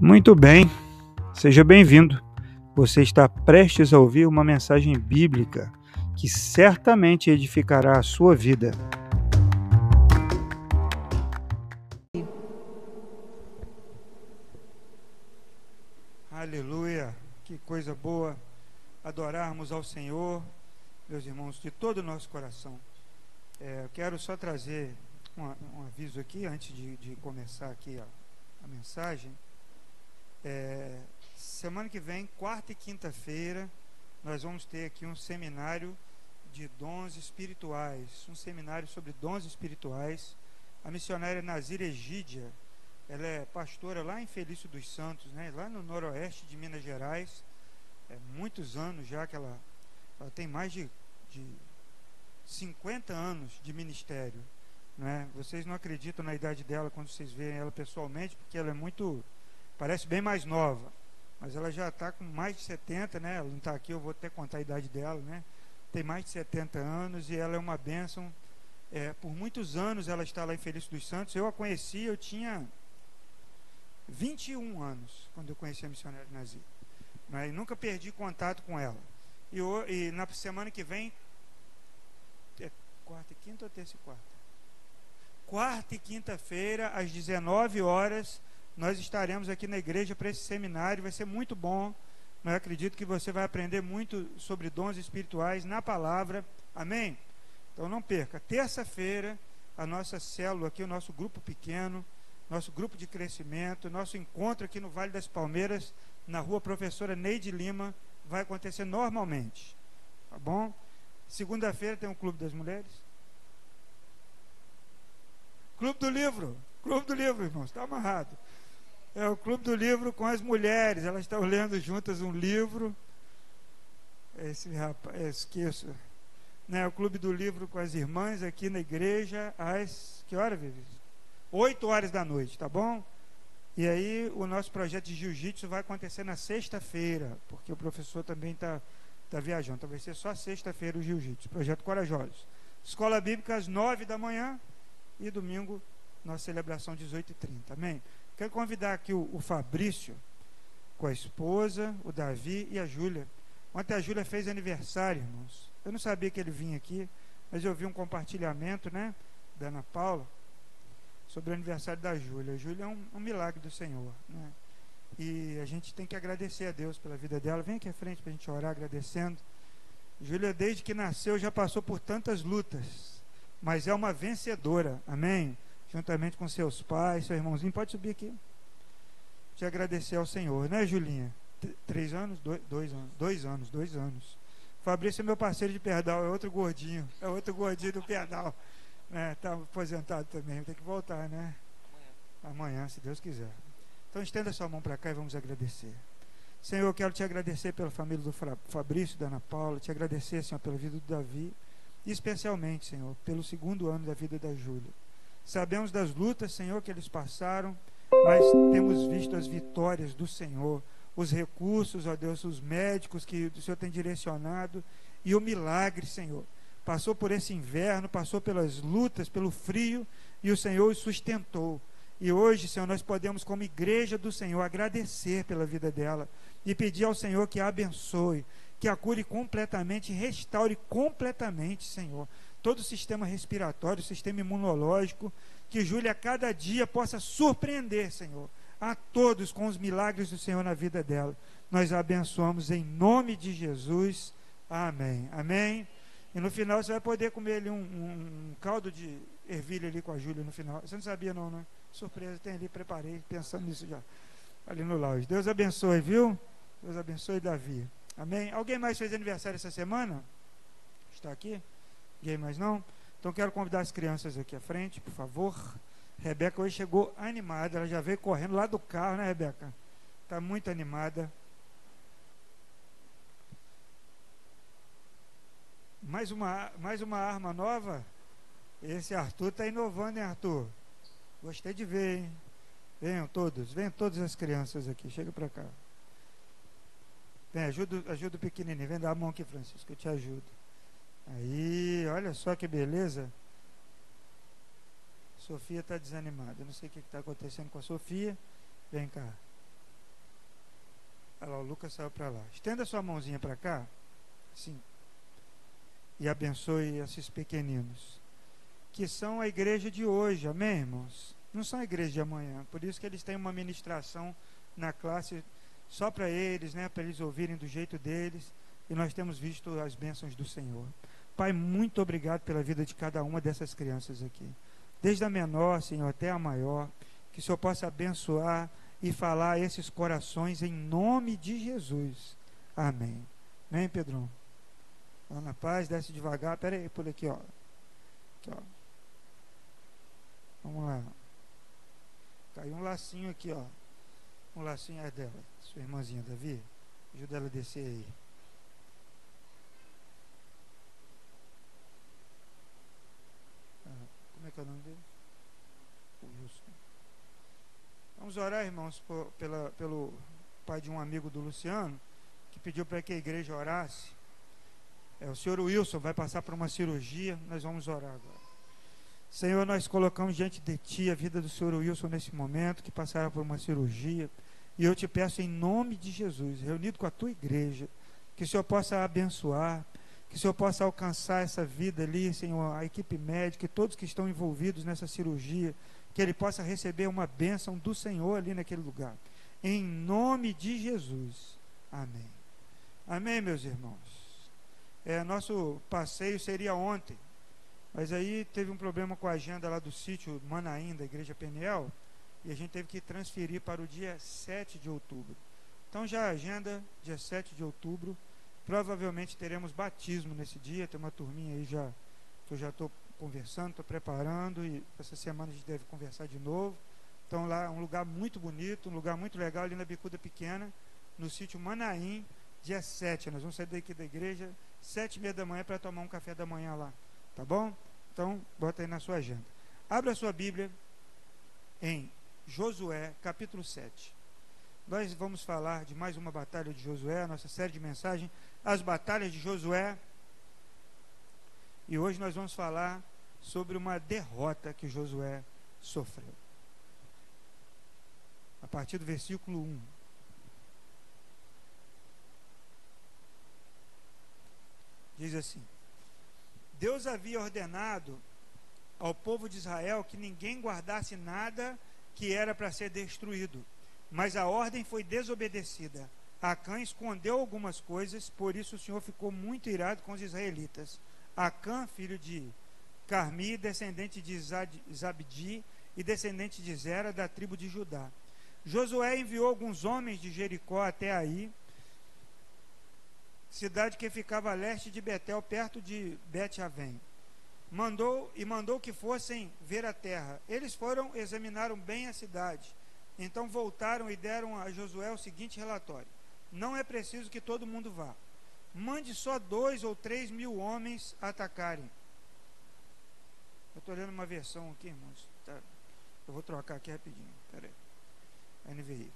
Muito bem, seja bem-vindo. Você está prestes a ouvir uma mensagem bíblica que certamente edificará a sua vida. Aleluia, que coisa boa adorarmos ao Senhor, meus irmãos, de todo o nosso coração. É, eu quero só trazer um, um aviso aqui antes de, de começar aqui a, a mensagem. É, semana que vem, quarta e quinta-feira, nós vamos ter aqui um seminário de dons espirituais, um seminário sobre dons espirituais. A missionária Nazir Egídia, ela é pastora lá em Felício dos Santos, né, lá no noroeste de Minas Gerais. É muitos anos já que ela, ela tem mais de, de 50 anos de ministério. Né? Vocês não acreditam na idade dela quando vocês veem ela pessoalmente, porque ela é muito Parece bem mais nova, mas ela já está com mais de 70, né? Ela não está aqui, eu vou até contar a idade dela, né? Tem mais de 70 anos e ela é uma bênção. É, por muitos anos ela está lá em Felício dos Santos. Eu a conheci, eu tinha 21 anos quando eu conheci a missionária Nazir. Mas nunca perdi contato com ela. E, e na semana que vem, é quarta e quinta ou terça e quarta? Quarta e quinta-feira, às 19 horas, nós estaremos aqui na igreja para esse seminário, vai ser muito bom. Eu acredito que você vai aprender muito sobre dons espirituais na palavra. Amém? Então não perca. Terça-feira, a nossa célula aqui, o nosso grupo pequeno, nosso grupo de crescimento, nosso encontro aqui no Vale das Palmeiras, na rua Professora Neide Lima, vai acontecer normalmente. Tá bom? Segunda-feira tem um Clube das Mulheres. Clube do Livro. Clube do Livro, irmãos. Está amarrado. É o Clube do Livro com as mulheres. Elas estão lendo juntas um livro. Esse rapaz, é, esqueço. Né, o Clube do Livro com as irmãs aqui na igreja às. Que hora, Vivi? 8 horas da noite, tá bom? E aí o nosso projeto de jiu-jitsu vai acontecer na sexta-feira, porque o professor também está tá viajando. Então vai ser só sexta-feira o jiu-jitsu. Projeto Corajosos. Escola Bíblica às 9 da manhã e domingo nossa celebração 18h30. Amém? Quero convidar aqui o, o Fabrício, com a esposa, o Davi e a Júlia. Ontem a Júlia fez aniversário, irmãos. Eu não sabia que ele vinha aqui, mas eu vi um compartilhamento, né, da Ana Paula, sobre o aniversário da Júlia. A Júlia é um, um milagre do Senhor, né? E a gente tem que agradecer a Deus pela vida dela. Vem aqui à frente para a gente orar agradecendo. Júlia, desde que nasceu, já passou por tantas lutas, mas é uma vencedora. Amém? Juntamente com seus pais, seu irmãozinho. Pode subir aqui. Te agradecer ao Senhor, né, Julinha? Três anos? Dois, dois, anos. Dois anos, dois anos. Fabrício é meu parceiro de perdal, é outro gordinho. É outro gordinho do perdal. Né? Tá aposentado também, tem que voltar, né? Amanhã. Amanhã, se Deus quiser. Então estenda sua mão para cá e vamos agradecer. Senhor, eu quero te agradecer pela família do Fabrício, da Ana Paula, te agradecer, Senhor, pela vida do Davi, e especialmente, Senhor, pelo segundo ano da vida da Júlia. Sabemos das lutas, Senhor, que eles passaram, mas temos visto as vitórias do Senhor, os recursos, ó Deus, os médicos que o Senhor tem direcionado e o milagre, Senhor. Passou por esse inverno, passou pelas lutas, pelo frio e o Senhor os sustentou. E hoje, Senhor, nós podemos, como igreja do Senhor, agradecer pela vida dela e pedir ao Senhor que a abençoe, que a cure completamente, restaure completamente, Senhor todo o sistema respiratório, o sistema imunológico, que Júlia cada dia possa surpreender, Senhor, a todos com os milagres do Senhor na vida dela. Nós a abençoamos em nome de Jesus. Amém. Amém. E no final você vai poder comer ali um, um, um caldo de ervilha ali com a Júlia no final. Você não sabia não, né? Surpresa, tem ali, preparei, pensando nisso já. Ali no lounge. Deus abençoe, viu? Deus abençoe Davi. Amém. Alguém mais fez aniversário essa semana? Está aqui? Ninguém mais não? Então quero convidar as crianças aqui à frente, por favor. Rebeca hoje chegou animada, ela já veio correndo lá do carro, né, Rebeca? Está muito animada. Mais uma, mais uma arma nova? Esse Arthur está inovando, hein, Arthur? Gostei de ver, hein? Venham todos, venham todas as crianças aqui, chega para cá. Vem, ajuda, ajuda o pequenininho. Vem dar a mão aqui, Francisco, eu te ajudo. Aí, olha só que beleza. Sofia está desanimada. Eu não sei o que está acontecendo com a Sofia. Vem cá. Olha lá, o Lucas saiu para lá. Estenda sua mãozinha para cá. Sim. E abençoe esses pequeninos. Que são a igreja de hoje, amém, irmãos? Não são a igreja de amanhã. Por isso que eles têm uma ministração na classe só para eles, né? Para eles ouvirem do jeito deles. E nós temos visto as bênçãos do Senhor. Pai, muito obrigado pela vida de cada uma dessas crianças aqui. Desde a menor, Senhor, até a maior. Que o Senhor possa abençoar e falar a esses corações em nome de Jesus. Amém. Amém, Pedrão? Na paz, desce devagar. Pera aí, por aqui, ó. Aqui, ó. Vamos lá. Caiu um lacinho aqui, ó. Um lacinho é dela, sua irmãzinha Davi. Ajuda ela a descer aí. Ah, como é que é o nome dele? Wilson. Vamos orar, irmãos, por, pela, pelo pai de um amigo do Luciano, que pediu para que a igreja orasse. É, o senhor Wilson vai passar por uma cirurgia, nós vamos orar agora. Senhor, nós colocamos diante de Ti a vida do senhor Wilson nesse momento, que passará por uma cirurgia. E eu te peço em nome de Jesus, reunido com a tua igreja, que o Senhor possa abençoar, que o Senhor possa alcançar essa vida ali, Senhor, a equipe médica e todos que estão envolvidos nessa cirurgia que ele possa receber uma bênção do Senhor ali naquele lugar. Em nome de Jesus. Amém. Amém, meus irmãos. É, nosso passeio seria ontem, mas aí teve um problema com a agenda lá do sítio Manaim, da Igreja Peniel, e a gente teve que transferir para o dia 7 de outubro. Então já a agenda, dia 7 de outubro, provavelmente teremos batismo nesse dia, tem uma turminha aí já que eu já estou conversando, estou preparando e essa semana a gente deve conversar de novo. Então lá é um lugar muito bonito, um lugar muito legal ali na Bicuda Pequena, no sítio Manaim, dia 7. Nós vamos sair daqui da igreja sete e meia da manhã para tomar um café da manhã lá. Tá bom? Então, bota aí na sua agenda. Abra a sua Bíblia em Josué, capítulo 7. Nós vamos falar de mais uma batalha de Josué, a nossa série de mensagens, as batalhas de Josué. E hoje nós vamos falar sobre uma derrota que Josué sofreu. A partir do versículo 1. Diz assim: Deus havia ordenado ao povo de Israel que ninguém guardasse nada que era para ser destruído, mas a ordem foi desobedecida. Acã escondeu algumas coisas, por isso o Senhor ficou muito irado com os israelitas. Acã, filho de Carmi, descendente de Zabdi e descendente de Zera, da tribo de Judá. Josué enviou alguns homens de Jericó até aí, cidade que ficava a leste de Betel, perto de Bet-Avém. Mandou e mandou que fossem ver a terra. Eles foram, examinaram bem a cidade. Então voltaram e deram a Josué o seguinte relatório: Não é preciso que todo mundo vá mande só dois ou três mil homens atacarem. Eu estou olhando uma versão aqui, irmãos. Tá. Eu vou trocar aqui rapidinho. Pera aí. NVI.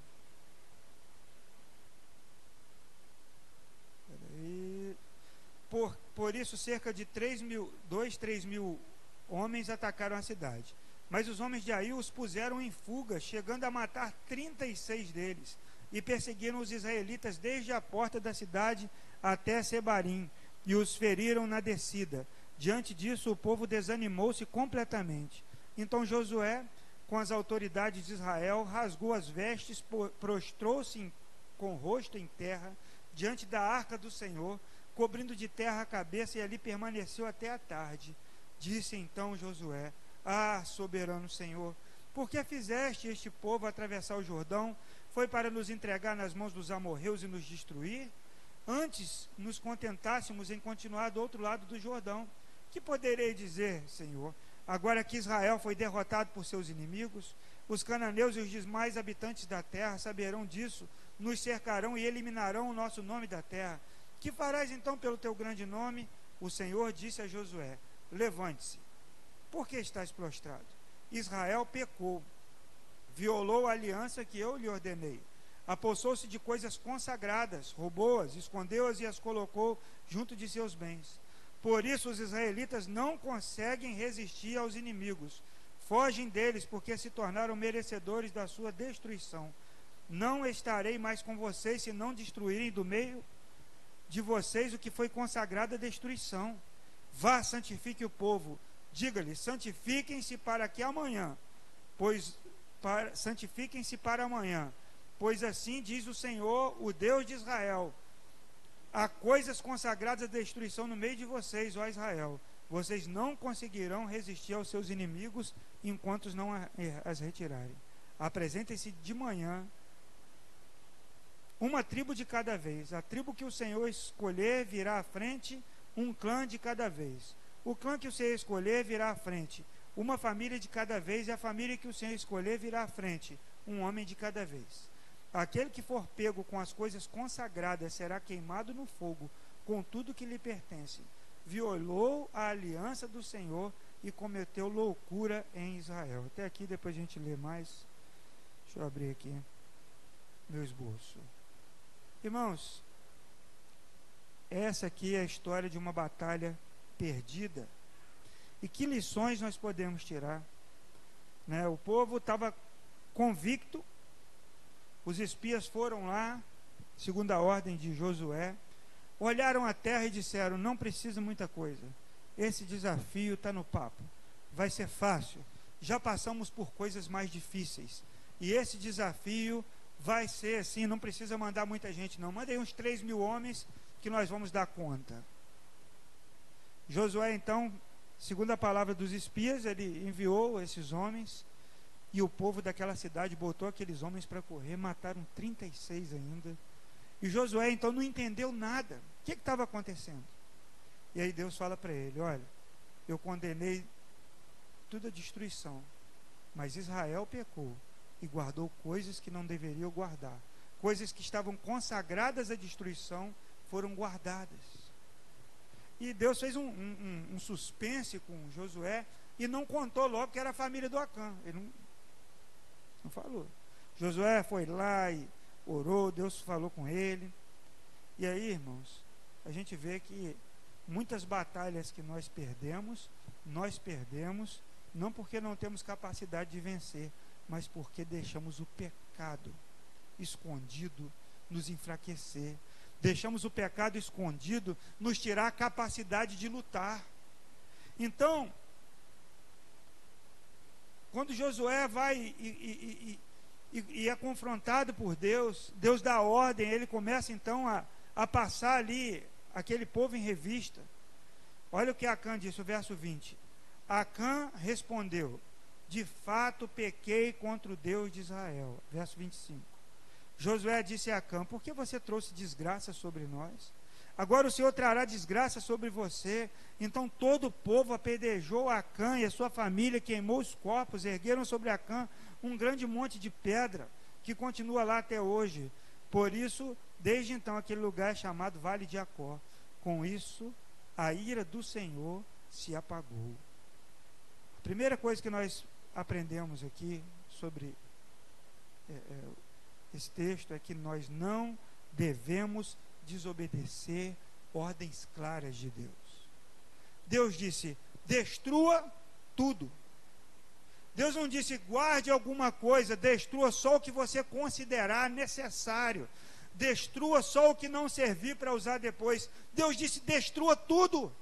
Peraí. Por, por isso, cerca de 3 mil, 2, 3 mil homens atacaram a cidade. Mas os homens de Aí os puseram em fuga, chegando a matar 36 deles, e perseguiram os israelitas desde a porta da cidade até Sebarim e os feriram na descida. Diante disso, o povo desanimou-se completamente. Então Josué, com as autoridades de Israel, rasgou as vestes, prostrou-se com o rosto em terra diante da arca do Senhor, cobrindo de terra a cabeça, e ali permaneceu até a tarde. Disse então Josué: Ah, soberano Senhor, por que fizeste este povo atravessar o Jordão? Foi para nos entregar nas mãos dos amorreus e nos destruir? antes nos contentássemos em continuar do outro lado do Jordão. Que poderei dizer, Senhor? Agora que Israel foi derrotado por seus inimigos, os cananeus e os demais habitantes da terra saberão disso, nos cercarão e eliminarão o nosso nome da terra. Que farás então pelo teu grande nome? O Senhor disse a Josué: Levante-se. Por que estás prostrado? Israel pecou, violou a aliança que eu lhe ordenei apossou-se de coisas consagradas, roubou-as, escondeu-as e as colocou junto de seus bens. Por isso os israelitas não conseguem resistir aos inimigos, fogem deles porque se tornaram merecedores da sua destruição. Não estarei mais com vocês se não destruírem do meio de vocês o que foi consagrado à destruição. Vá, santifique o povo. Diga-lhe: santifiquem-se para que amanhã, pois santifiquem-se para amanhã, pois assim diz o Senhor, o Deus de Israel: há coisas consagradas à destruição no meio de vocês, ó Israel. Vocês não conseguirão resistir aos seus inimigos enquanto não as retirarem. Apresentem-se de manhã uma tribo de cada vez. A tribo que o Senhor escolher virá à frente, um clã de cada vez. O clã que o Senhor escolher virá à frente. Uma família de cada vez, e a família que o Senhor escolher virá à frente. Um homem de cada vez. Aquele que for pego com as coisas consagradas será queimado no fogo, com tudo que lhe pertence. Violou a aliança do Senhor e cometeu loucura em Israel. Até aqui, depois a gente lê mais. Deixa eu abrir aqui meu esboço. Irmãos, essa aqui é a história de uma batalha perdida. E que lições nós podemos tirar? Né? O povo estava convicto, os espias foram lá, segundo a ordem de Josué, olharam a terra e disseram: não precisa muita coisa, esse desafio está no papo, vai ser fácil, já passamos por coisas mais difíceis, e esse desafio vai ser assim, não precisa mandar muita gente, não. Mandei uns 3 mil homens que nós vamos dar conta. Josué, então, segundo a palavra dos espias, ele enviou esses homens e o povo daquela cidade botou aqueles homens para correr, mataram 36 ainda. E Josué, então, não entendeu nada. O que estava acontecendo? E aí Deus fala para ele: Olha, eu condenei toda a destruição, mas Israel pecou e guardou coisas que não deveriam guardar. Coisas que estavam consagradas à destruição foram guardadas. E Deus fez um, um, um suspense com Josué e não contou logo que era a família do Acã. Ele não, não falou. Josué foi lá e orou, Deus falou com ele. E aí, irmãos, a gente vê que muitas batalhas que nós perdemos, nós perdemos não porque não temos capacidade de vencer, mas porque deixamos o pecado escondido nos enfraquecer. Deixamos o pecado escondido nos tirar a capacidade de lutar. Então, quando Josué vai e, e, e, e, é confrontado por Deus, Deus dá ordem, ele começa então a, a passar ali aquele povo em revista. Olha o que Acã disse, o verso 20. Acã respondeu: de fato pequei contra o Deus de Israel. Verso 25. Josué disse a Acã: Por que você trouxe desgraça sobre nós? Agora o Senhor trará desgraça sobre você. Então todo o povo apedrejou Acã e a sua família, queimou os corpos, ergueram sobre Acã um grande monte de pedra, que continua lá até hoje. Por isso, desde então, aquele lugar é chamado Vale de Acó. Com isso, a ira do Senhor se apagou. A primeira coisa que nós aprendemos aqui sobre é, é, esse texto é que nós não devemos desobedecer ordens claras de Deus. Deus disse: destrua tudo. Deus não disse guarde alguma coisa, destrua só o que você considerar necessário. Destrua só o que não servir para usar depois. Deus disse: destrua tudo.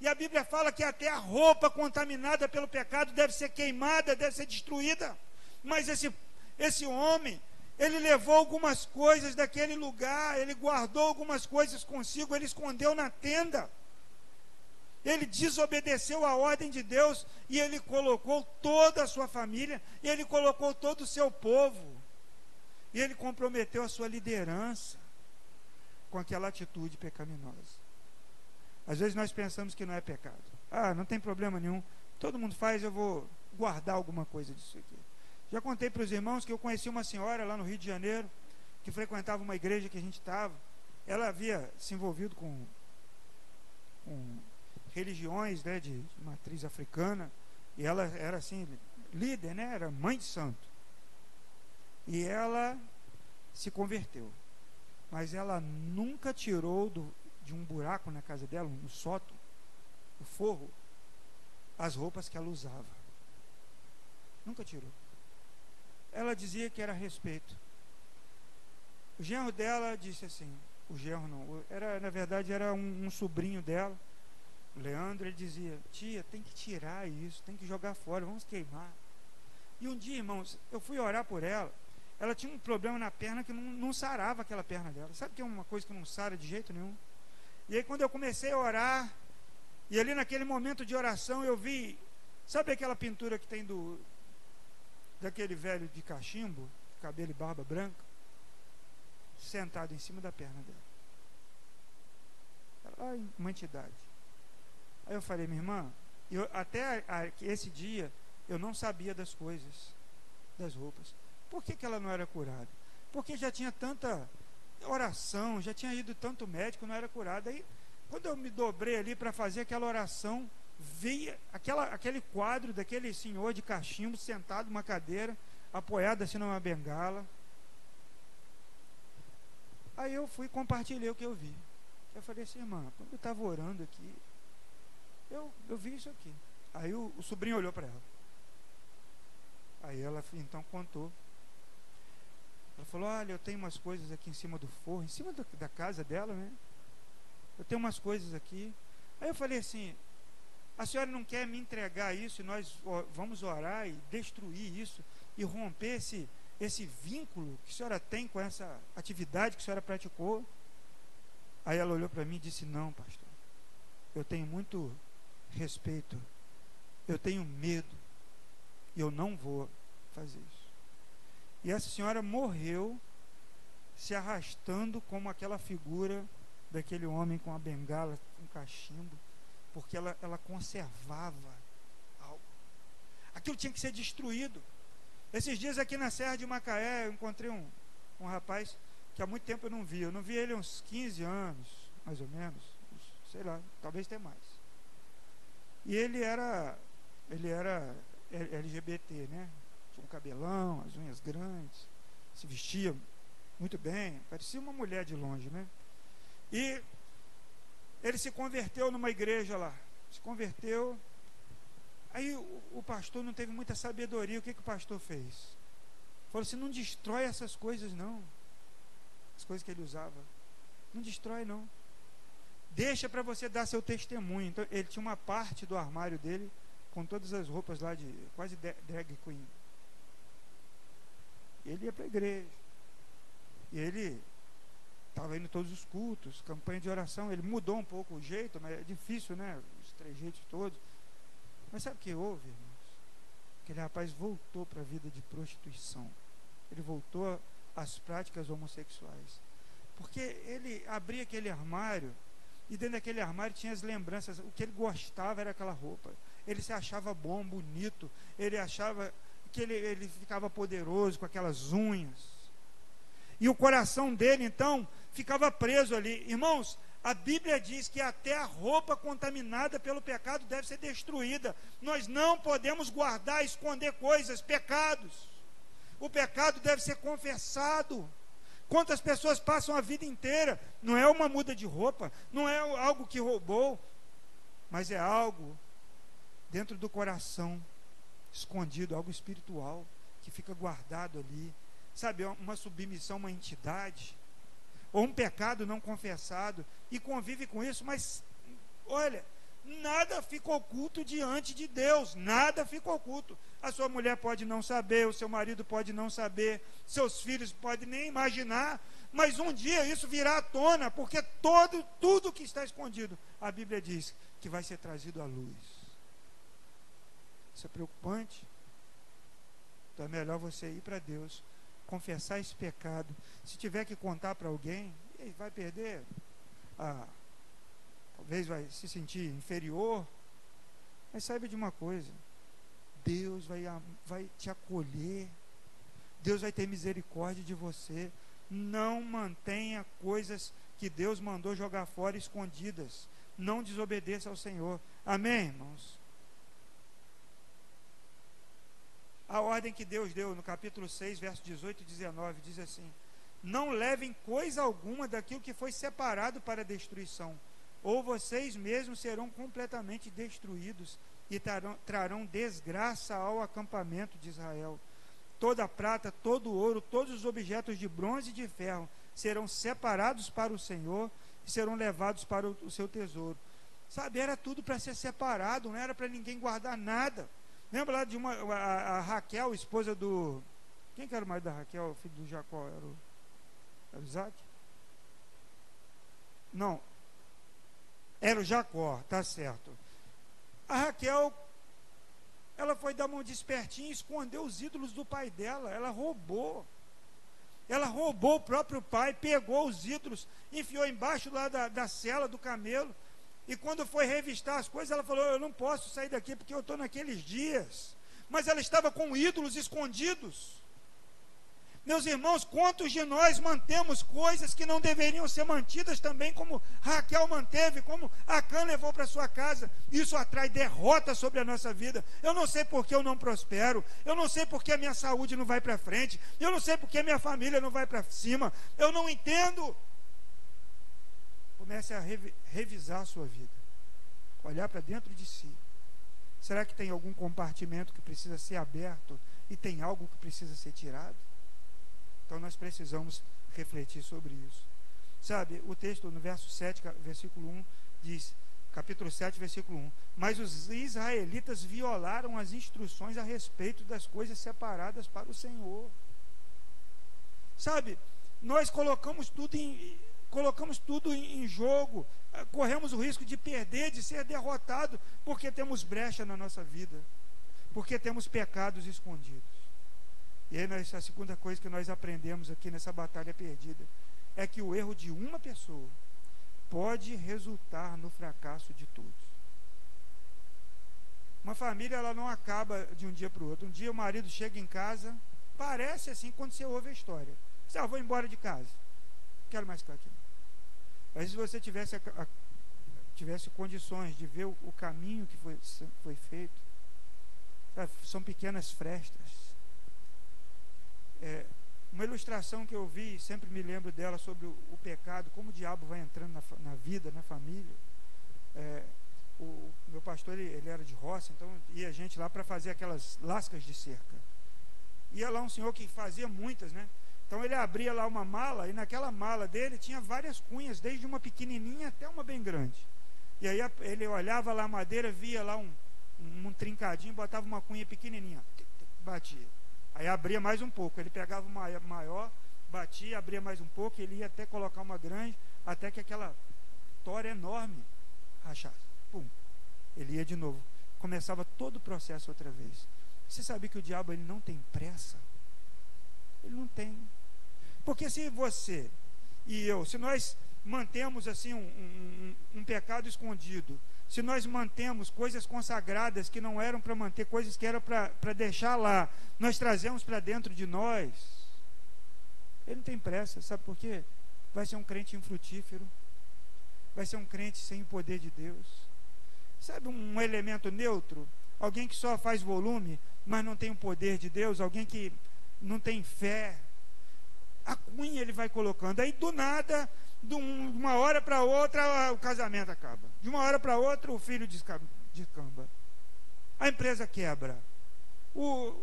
E a Bíblia fala que até a roupa contaminada pelo pecado deve ser queimada, deve ser destruída. Mas esse, esse homem, ele levou algumas coisas daquele lugar, ele guardou algumas coisas consigo, ele escondeu na tenda. Ele desobedeceu a ordem de Deus e ele colocou toda a sua família, e ele colocou todo o seu povo. E ele comprometeu a sua liderança com aquela atitude pecaminosa. Às vezes nós pensamos que não é pecado. Ah, não tem problema nenhum. Todo mundo faz, eu vou guardar alguma coisa disso aqui. Já contei para os irmãos que eu conheci uma senhora lá no Rio de Janeiro, que frequentava uma igreja que a gente estava. Ela havia se envolvido com, com religiões né, de, matriz africana, e ela era assim, líder, né, era mãe de santo. E ela se converteu. Mas ela nunca tirou do, de um buraco na casa dela, no sótão, o forro, as roupas que ela usava. Nunca tirou. Ela dizia que era respeito. O genro dela disse assim, o genro não, era, na verdade era um, um sobrinho dela, o Leandro, ele dizia, tia, tem que tirar isso, tem que jogar fora, vamos queimar. E um dia, irmãos, eu fui orar por ela, ela tinha um problema na perna que não, não sarava aquela perna dela. Sabe que é uma coisa que não sara de jeito nenhum? E aí quando eu comecei a orar, e ali naquele momento de oração eu vi, sabe aquela pintura que tem do daquele velho de cachimbo, cabelo e barba branca, sentado em cima da perna dela. Ela uma entidade. Aí eu falei, minha irmã, eu, até a, a, esse dia eu não sabia das coisas, das roupas. Por que, que ela não era curada? Porque já tinha tanta oração, já tinha ido tanto médico, não era curada. Aí, quando eu me dobrei ali para fazer aquela oração, veio aquela, aquele quadro daquele senhor de cachimbo sentado numa cadeira, apoiado assim numa bengala. Aí eu fui compartilhei o que eu vi. Eu falei assim, irmã, quando eu estava orando aqui, eu, eu vi isso aqui. Aí o, o sobrinho olhou para ela. Aí ela então contou. Ela falou: Olha, eu tenho umas coisas aqui em cima do forro, em cima do, da casa dela, né? Eu tenho umas coisas aqui. Aí eu falei assim: A senhora não quer me entregar isso e nós vamos orar e destruir isso e romper esse, esse vínculo que a senhora tem com essa atividade que a senhora praticou? Aí ela olhou para mim e disse: Não, pastor, eu tenho muito respeito, eu tenho medo e eu não vou fazer isso. E essa senhora morreu se arrastando como aquela figura daquele homem com a bengala, com cachimbo, porque ela, ela conservava algo. Aquilo tinha que ser destruído. Esses dias aqui na Serra de Macaé, eu encontrei um, um rapaz que há muito tempo eu não vi. Eu não vi ele há uns 15 anos, mais ou menos. Sei lá, talvez até mais. E ele era, ele era LGBT, né? Tinha um cabelão, as unhas grandes, se vestia muito bem, parecia uma mulher de longe, né? E ele se converteu numa igreja lá. Se converteu. Aí o, o pastor não teve muita sabedoria. O que, que o pastor fez? Falou assim: não destrói essas coisas, não. As coisas que ele usava. Não destrói, não. Deixa para você dar seu testemunho. Então, ele tinha uma parte do armário dele com todas as roupas lá de quase drag queen. Ele ia para a igreja. E ele estava indo todos os cultos, campanha de oração. Ele mudou um pouco o jeito, mas é difícil, né? Os trejeitos todos. Mas sabe o que houve, irmãos? Aquele rapaz voltou para a vida de prostituição. Ele voltou às práticas homossexuais. Porque ele abria aquele armário e dentro daquele armário tinha as lembranças. O que ele gostava era aquela roupa ele se achava bom, bonito, ele achava que ele, ele ficava poderoso com aquelas unhas. E o coração dele, então, ficava preso ali. Irmãos, a Bíblia diz que até a roupa contaminada pelo pecado deve ser destruída. Nós não podemos guardar, esconder coisas, pecados. O pecado deve ser confessado. Quantas pessoas passam a vida inteira? Não é uma muda de roupa, não é algo que roubou, mas é algo dentro do coração, escondido, algo espiritual, que fica guardado ali. Sabe, uma submissão a uma entidade, ou um pecado não confessado, e convive com isso, mas olha, nada fica oculto diante de Deus, nada fica oculto. A sua mulher pode não saber, o seu marido pode não saber, seus filhos podem nem imaginar, mas um dia isso virá à tona, porque todo tudo que está escondido, a Bíblia diz que vai ser trazido à luz. Isso é preocupante. Então é melhor você ir para Deus, confessar esse pecado. Se tiver que contar para alguém, vai perder. Ah, talvez vai se sentir inferior. Mas saiba de uma coisa: Deus vai, vai te acolher. Deus vai ter misericórdia de você. Não mantenha coisas que Deus mandou jogar fora escondidas. Não desobedeça ao Senhor. Amém, irmãos? A ordem que Deus deu no capítulo 6, verso 18 e 19 diz assim: Não levem coisa alguma daquilo que foi separado para destruição, ou vocês mesmos serão completamente destruídos e trarão, trarão desgraça ao acampamento de Israel. Toda a prata, todo o ouro, todos os objetos de bronze e de ferro serão separados para o Senhor e serão levados para o, o seu tesouro. Sabe, era tudo para ser separado, não era para ninguém guardar nada. Lembra lá de uma a, a, Raquel, esposa do. Quem que era o marido da Raquel, filho do Jacó? Era o, era o Isaac? Não. Era o Jacó, tá certo. A Raquel, ela foi dar mão de espertinho e escondeu os ídolos do pai dela. Ela roubou. Ela roubou o próprio pai, pegou os ídolos, enfiou embaixo lá da, da cela do camelo. E quando foi revistar as coisas, ela falou: Eu não posso sair daqui porque eu estou naqueles dias. Mas ela estava com ídolos escondidos. Meus irmãos, quantos de nós mantemos coisas que não deveriam ser mantidas também, como Raquel manteve, como Acã levou para sua casa? Isso atrai derrota sobre a nossa vida. Eu não sei porque eu não prospero, eu não sei porque a minha saúde não vai para frente, eu não sei porque a minha família não vai para cima, eu não entendo. Comece a revisar a sua vida, olhar para dentro de si. Será que tem algum compartimento que precisa ser aberto e tem algo que precisa ser tirado? Então nós precisamos refletir sobre isso. Sabe, o texto no verso 7, versículo 1, diz, capítulo 7, versículo 1: Mas os israelitas violaram as instruções a respeito das coisas separadas para o Senhor. Sabe, nós colocamos tudo em, colocamos tudo em, jogo, eh, corremos o risco de perder, de ser derrotado, porque temos brecha na nossa vida, porque temos pecados escondidos. E aí a segunda coisa que nós aprendemos aqui nessa batalha perdida é que o erro de uma pessoa pode resultar no fracasso de todos. Uma família ela não acaba de um dia para o outro. Um dia o marido chega em casa, parece assim quando você ouve a história. Você, ah, vou embora de casa. Não quero mais ficar aqui. Mas se você tivesse, a, a, tivesse condições de ver o, o caminho que foi, foi feito, sabe, são pequenas frestas é, uma ilustração que eu vi, sempre me lembro dela, sobre o, o pecado, como o diabo vai entrando na, na vida, na família. É, o, o, meu pastor, ele, ele, era de roça, então ia gente lá para fazer aquelas lascas de cerca. Ia lá um senhor que fazia muitas, né? Então ele abria lá uma mala e naquela mala dele tinha várias cunhas, desde uma pequenininha até uma bem grande. E aí ele olhava lá a madeira, via lá um, um, um trincadinho, botava uma cunha pequenininha, batia. Aí abria mais um pouco. Ele pegava uma maior, batia, abria mais um pouco, ele ia até colocar uma grande, até que aquela tora enorme rachasse. Pum. Ele ia de novo. Começava todo o processo outra vez. Você sabe que o diabo ele não tem pressa? Ele não tem. Porque se você e eu, se nós mantemos assim um, um, um pecado escondido, se nós mantemos coisas consagradas que não eram para manter, coisas que eram para deixar lá, nós trazemos para dentro de nós, ele não tem pressa, sabe por quê? Vai ser um crente infrutífero, vai ser um crente sem o poder de Deus. Sabe um elemento neutro? Alguém que só faz volume, mas não tem o poder de Deus, alguém que não tem fé. A cunha ele vai colocando, aí do nada de uma hora para outra o casamento acaba. De uma hora para outra o filho descamba. A empresa quebra. O,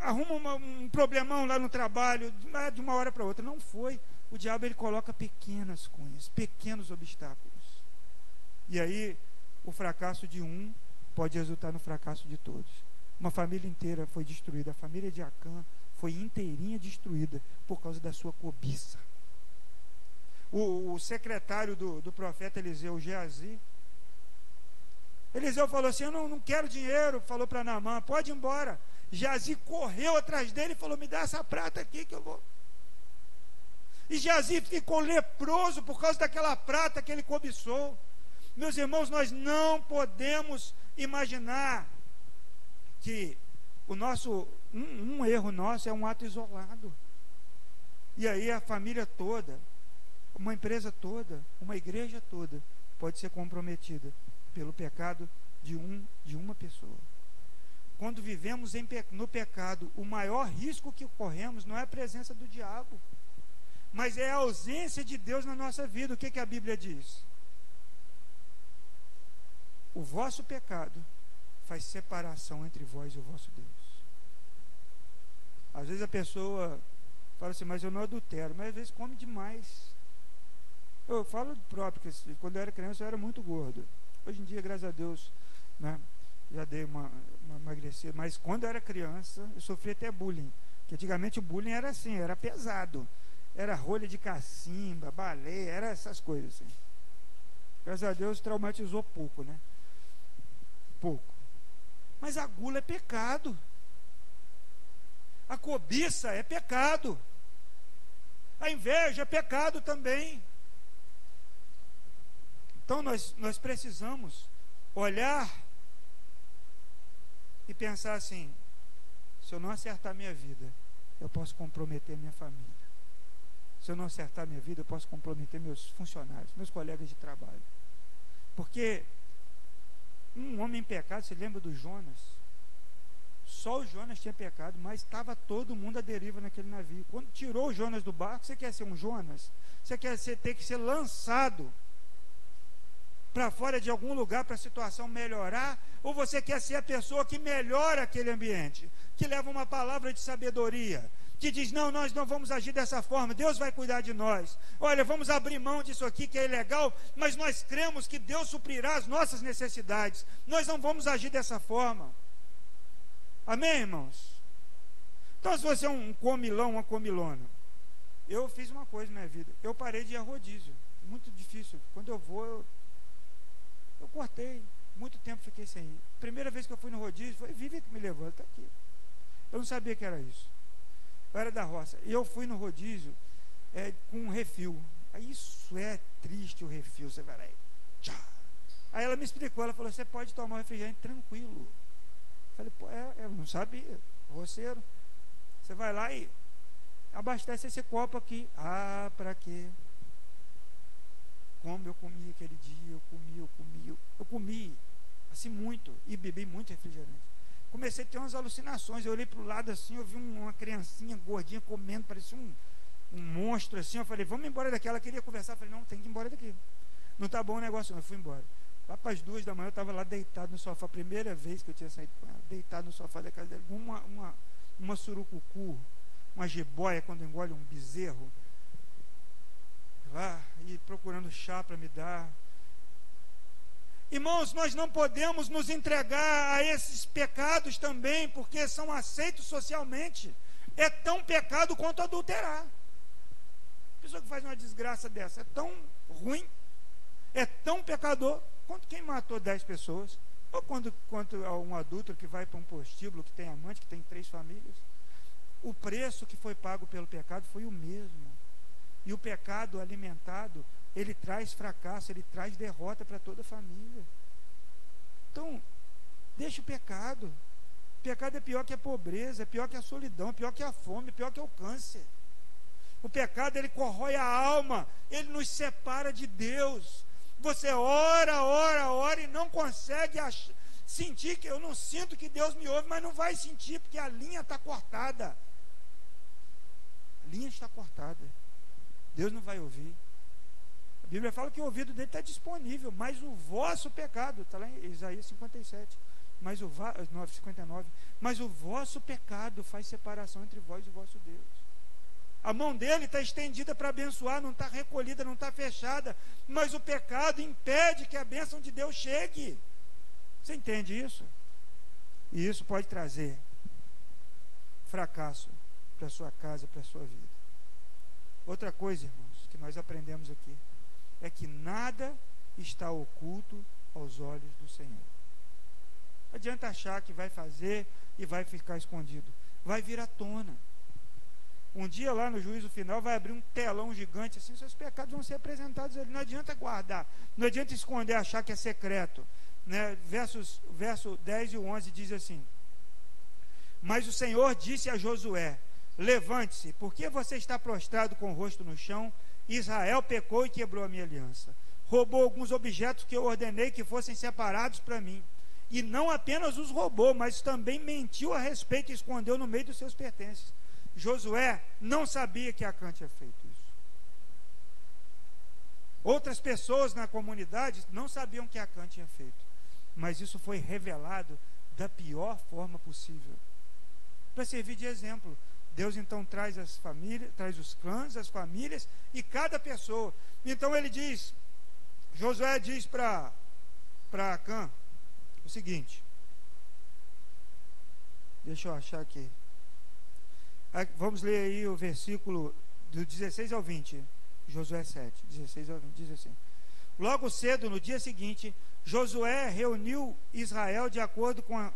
arruma uma, um problemão lá no trabalho, de uma hora para outra. Não foi. O diabo ele coloca pequenas cunhas, pequenos obstáculos. E aí o fracasso de um pode resultar no fracasso de todos. Uma família inteira foi destruída. A família de Acã foi inteirinha destruída por causa da sua cobiça o, o secretário do, do profeta Eliseu, Geazi. Eliseu falou assim: Eu não, não quero dinheiro. Falou para Naamã: Pode ir embora. Geazi correu atrás dele e falou: Me dá essa prata aqui que eu vou. E Geazi ficou leproso por causa daquela prata que ele cobiçou. Meus irmãos, nós não podemos imaginar que o nosso um, um erro nosso é um ato isolado. E aí a família toda uma empresa toda, uma igreja toda pode ser comprometida pelo pecado de um de uma pessoa. Quando vivemos em, no pecado, o maior risco que corremos não é a presença do diabo, mas é a ausência de Deus na nossa vida. O que, que a Bíblia diz? O vosso pecado faz separação entre vós e o vosso Deus. Às vezes a pessoa Fala assim, mas eu não adultero. Mas às vezes come demais. Eu falo próprio, que quando eu era criança eu era muito gordo. Hoje em dia, graças a Deus, né, já dei uma, uma emagrecida. Mas quando eu era criança, eu sofri até bullying. Que antigamente o bullying era assim, era pesado. Era rolha de cacimba, baleia, era essas coisas assim. Graças a Deus traumatizou pouco, né? Pouco. Mas a gula é pecado. A cobiça é pecado. A inveja é pecado também. Então nós, nós precisamos olhar e pensar assim: se eu não acertar minha vida, eu posso comprometer minha família. Se eu não acertar minha vida, eu posso comprometer meus funcionários, meus colegas de trabalho. Porque um homem em pecado, você lembra do Jonas? Só o Jonas tinha pecado, mas estava todo mundo à deriva naquele navio. Quando tirou o Jonas do barco, você quer ser um Jonas? Você quer ser, ter que ser lançado para fora de algum lugar para a situação melhorar? Ou você quer ser a pessoa que melhora aquele ambiente? Que leva uma palavra de sabedoria? Que diz: não, nós não vamos agir dessa forma, Deus vai cuidar de nós. Olha, vamos abrir mão disso aqui que é ilegal, mas nós cremos que Deus suprirá as nossas necessidades. Nós não vamos agir dessa forma. Amém, irmãos? Então, se você é um comilão, uma comilona, eu fiz uma coisa na minha vida. Eu parei de ir a rodízio. Muito difícil. Quando eu vou, eu, eu cortei. Muito tempo fiquei sem ir. Primeira vez que eu fui no rodízio, foi Vivi que me levou, está aqui. Eu não sabia que era isso. Eu era da roça. E eu fui no rodízio é, com um refil. Isso é triste o refil. Você vai lá. Aí ela me explicou, ela falou, você pode tomar o refrigerante tranquilo. Falei, pô, é, eu não sabia, roceiro. Você vai lá e abastece esse copo aqui. Ah, para quê? Como eu comi aquele dia, eu comi, eu comi, eu, comi, assim muito, e bebi muito refrigerante. Comecei a ter umas alucinações, eu olhei para o lado assim, eu vi uma criancinha gordinha comendo, parecia um, um monstro assim, eu falei, vamos embora daqui, ela queria conversar, eu falei, não, tem que ir embora daqui. Não está bom o negócio, eu fui embora. Lá para as duas da manhã eu estava lá deitado no sofá, primeira vez que eu tinha saído com ela, deitado no sofá da casa dela, uma, uma, uma surucucu, uma jiboia quando engole um bezerro, lá e procurando chá para me dar. Irmãos, nós não podemos nos entregar a esses pecados também, porque são aceitos socialmente. É tão pecado quanto adulterar. A pessoa que faz uma desgraça dessa é tão ruim, é tão pecador Quanto quem matou dez pessoas? Ou quando, quanto a um adulto que vai para um postíbulo, que tem amante, que tem três famílias? O preço que foi pago pelo pecado foi o mesmo. E o pecado alimentado, ele traz fracasso, ele traz derrota para toda a família. Então, deixa o pecado. O pecado é pior que a pobreza, é pior que a solidão, é pior que a fome, é pior que o câncer. O pecado ele corrói a alma, ele nos separa de Deus. Você ora, ora, ora e não consegue sentir que eu não sinto que Deus me ouve, mas não vai sentir porque a linha está cortada. A linha está cortada. Deus não vai ouvir. A Bíblia fala que o ouvido dele está disponível, mas o vosso pecado, está lá em Isaías 57, mas o 59, mas o vosso pecado faz separação entre vós e o vosso Deus. A mão dele está estendida para abençoar, não está recolhida, não está fechada. Mas o pecado impede que a bênção de Deus chegue. Você entende isso? E isso pode trazer fracasso para sua casa, para sua vida. Outra coisa, irmãos, que nós aprendemos aqui, é que nada está oculto aos olhos do Senhor. Adianta achar que vai fazer e vai ficar escondido. Vai vir à tona. Um dia lá no juízo final vai abrir um telão gigante assim, seus pecados vão ser apresentados ali. Não adianta guardar, não adianta esconder, achar que é secreto. Né? Versos, verso 10 e 11 diz assim: Mas o Senhor disse a Josué: Levante-se, porque você está prostrado com o rosto no chão? Israel pecou e quebrou a minha aliança. Roubou alguns objetos que eu ordenei que fossem separados para mim. E não apenas os roubou, mas também mentiu a respeito e escondeu no meio dos seus pertences. Josué não sabia que Acã tinha feito isso. Outras pessoas na comunidade não sabiam que Acã tinha feito. Mas isso foi revelado da pior forma possível. Para servir de exemplo. Deus então traz as famílias, traz os clãs, as famílias e cada pessoa. Então ele diz, Josué diz para para Acã o seguinte. Deixa eu achar aqui. Vamos ler aí o versículo do 16 ao 20. Josué 7, 16 ao 20, diz assim. Logo cedo, no dia seguinte, Josué reuniu Israel de acordo com, a,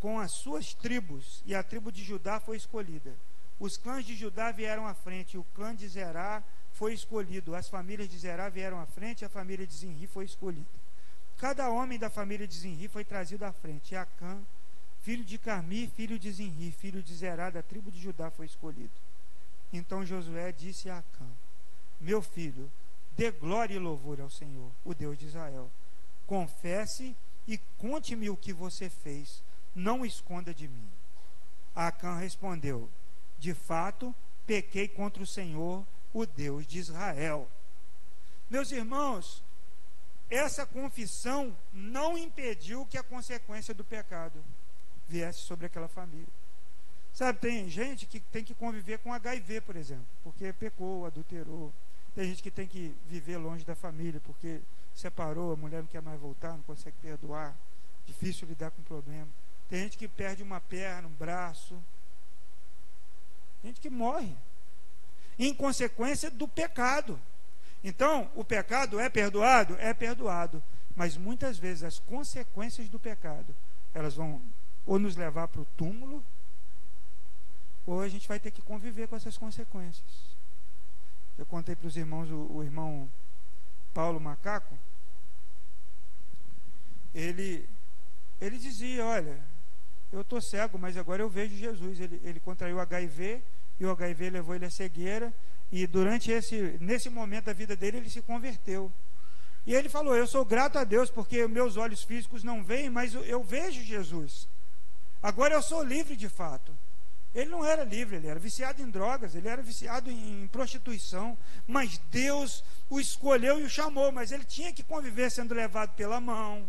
com as suas tribos, e a tribo de Judá foi escolhida. Os clãs de Judá vieram à frente, o clã de Zerá foi escolhido, as famílias de Zerá vieram à frente, a família de Zinri foi escolhida. Cada homem da família de Zinri foi trazido à frente, e Acã, filho de Carmi, filho de Zinri, filho de Zerá, da tribo de Judá, foi escolhido. Então Josué disse a Acã: Meu filho, dê glória e louvor ao Senhor, o Deus de Israel. Confesse e conte-me o que você fez, não esconda de mim. Acã respondeu: De fato, pequei contra o Senhor, o Deus de Israel. Meus irmãos, essa confissão não impediu que a consequência do pecado viesse sobre aquela família. Sabe, tem gente que tem que conviver com HIV, por exemplo, porque pecou, adulterou. Tem gente que tem que viver longe da família, porque separou, a mulher não quer mais voltar, não consegue perdoar. Difícil lidar com o problema. Tem gente que perde uma perna, um braço. Tem gente que morre. Em consequência do pecado. Então, o pecado é perdoado? É perdoado. Mas muitas vezes as consequências do pecado, elas vão ou nos levar para o túmulo, ou a gente vai ter que conviver com essas consequências. Eu contei para os irmãos, o, o, irmão Paulo Macaco, ele, ele dizia, olha, eu estou cego, mas agora eu vejo Jesus. Ele, ele contraiu HIV e o HIV levou ele à cegueira. E durante esse, nesse momento da vida dele, ele se converteu. E ele falou: Eu sou grato a Deus porque meus olhos físicos não veem, mas eu vejo Jesus. Agora eu sou livre de fato. Ele não era livre, ele era viciado em drogas, ele era viciado em prostituição, mas Deus o escolheu e o chamou, mas ele tinha que conviver sendo levado pela mão,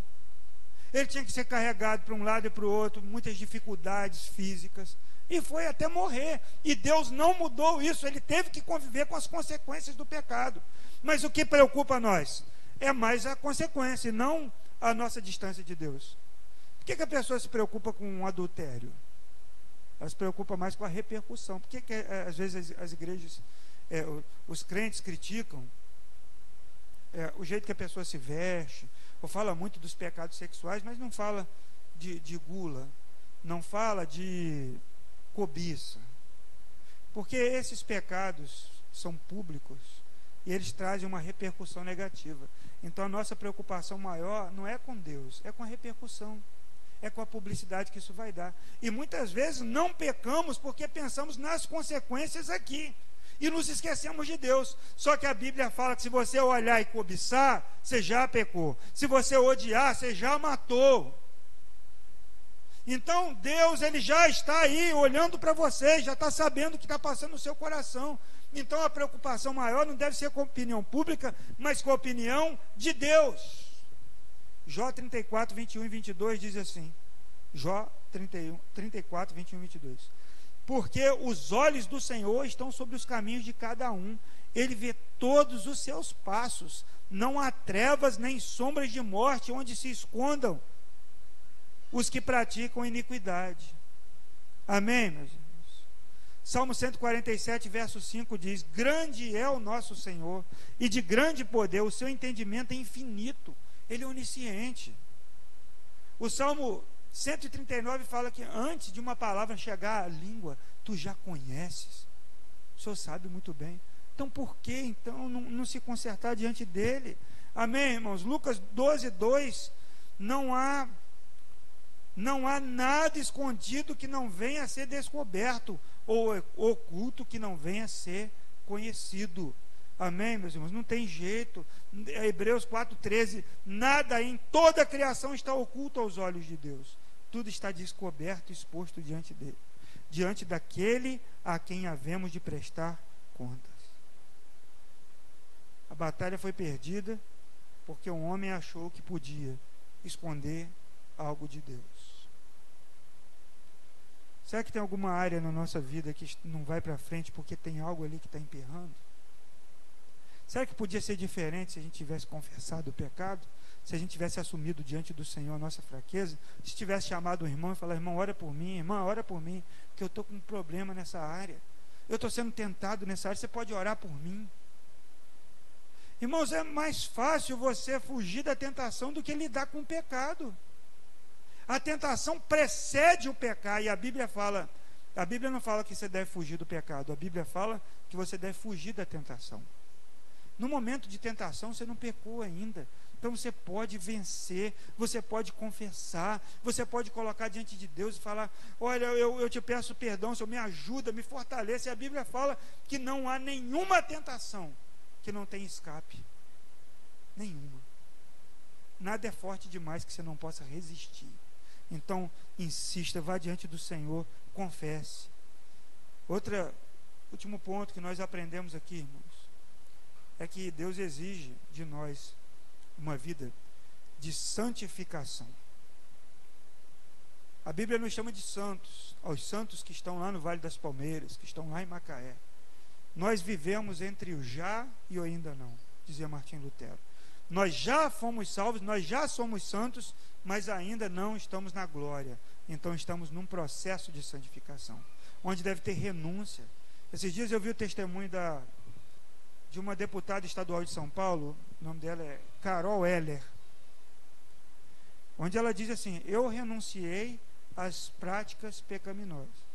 ele tinha que ser carregado para um lado e para o outro, muitas dificuldades físicas, e foi até morrer. E Deus não mudou isso, ele teve que conviver com as consequências do pecado. Mas o que preocupa nós é mais a consequência, não a nossa distância de Deus. Que, que a pessoa se preocupa com um adultério? Ela se preocupa mais com a repercussão. Por que, que é, às vezes as, as igrejas, é, os crentes criticam é, o jeito que a pessoa se veste, ou fala muito dos pecados sexuais, mas não fala de, de gula, não fala de cobiça. Porque esses pecados são públicos e eles trazem uma repercussão negativa. Então a nossa preocupação maior não é com Deus, é com a repercussão é com a publicidade que isso vai dar. E muitas vezes não pecamos porque pensamos nas consequências aqui. E nos esquecemos de Deus. Só que a Bíblia fala que se você olhar e cobiçar, você já pecou. Se você odiar, você já matou. Então Deus ele já está aí olhando para você, já está sabendo o que está passando no seu coração. Então a preocupação maior não deve ser com a opinião pública, mas com a opinião de Deus. Jó 34, 21 e 22 diz assim: Jó 31, 34, 21 e 22. Porque os olhos do Senhor estão sobre os caminhos de cada um, ele vê todos os seus passos, não há trevas nem sombras de morte onde se escondam os que praticam iniquidade. Amém, meus irmãos? Salmo 147, verso 5 diz: Grande é o nosso Senhor, e de grande poder, o seu entendimento é infinito. Ele é onisciente. O Salmo 139 fala que antes de uma palavra chegar à língua, tu já conheces. O Senhor sabe muito bem. Então, por que então não, não se consertar diante dele? Amém, irmãos? Lucas 12, 2. Não há, não há nada escondido que não venha a ser descoberto, ou oculto que não venha a ser conhecido. Amém, meus irmãos? Não tem jeito. Hebreus 4,13: nada em toda a criação está oculto aos olhos de Deus. Tudo está descoberto, exposto diante dele, diante daquele a quem havemos de prestar contas. A batalha foi perdida porque um homem achou que podia esconder algo de Deus. Será que tem alguma área na nossa vida que não vai para frente porque tem algo ali que está emperrando? Será que podia ser diferente se a gente tivesse confessado o pecado? Se a gente tivesse assumido diante do Senhor a nossa fraqueza? Se tivesse chamado um irmão e falado, irmão, ora por mim, irmã, ora por mim, que eu estou com um problema nessa área. Eu estou sendo tentado nessa área, você pode orar por mim. Irmãos, é mais fácil você fugir da tentação do que lidar com o pecado. A tentação precede o pecado, e a Bíblia fala, a Bíblia não fala que você deve fugir do pecado, a Bíblia fala que você deve fugir da tentação. No momento de tentação, você não pecou ainda. Então você pode vencer, você pode confessar, você pode colocar diante de Deus e falar: Olha, eu, eu te peço perdão, Senhor, me ajuda, me fortalece. E a Bíblia fala que não há nenhuma tentação que não tenha escape. Nenhuma. Nada é forte demais que você não possa resistir. Então, insista, vá diante do Senhor, confesse. Outra, último ponto que nós aprendemos aqui, irmãos, é que Deus exige de nós uma vida de santificação. A Bíblia nos chama de santos, aos santos que estão lá no Vale das Palmeiras, que estão lá em Macaé. Nós vivemos entre o já e o ainda não, dizia Martim Lutero. Nós já fomos salvos, nós já somos santos, mas ainda não estamos na glória. Então estamos num processo de santificação, onde deve ter renúncia. Esses dias eu vi o testemunho da, de uma deputada estadual de São Paulo, o nome dela é Carol Heller, onde ela diz assim: Eu renunciei às práticas pecaminosas.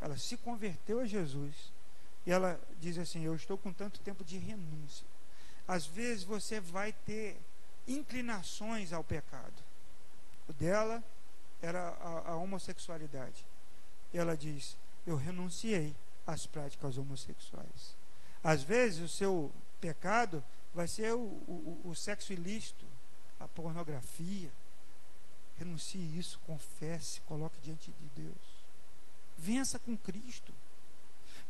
Ela se converteu a Jesus e ela diz assim: Eu estou com tanto tempo de renúncia. Às vezes você vai ter inclinações ao pecado. O dela era a, a homossexualidade. Ela diz: Eu renunciei às práticas homossexuais. Às vezes o seu pecado vai ser o, o, o sexo ilícito, a pornografia. Renuncie isso, confesse, coloque diante de Deus. Vença com Cristo.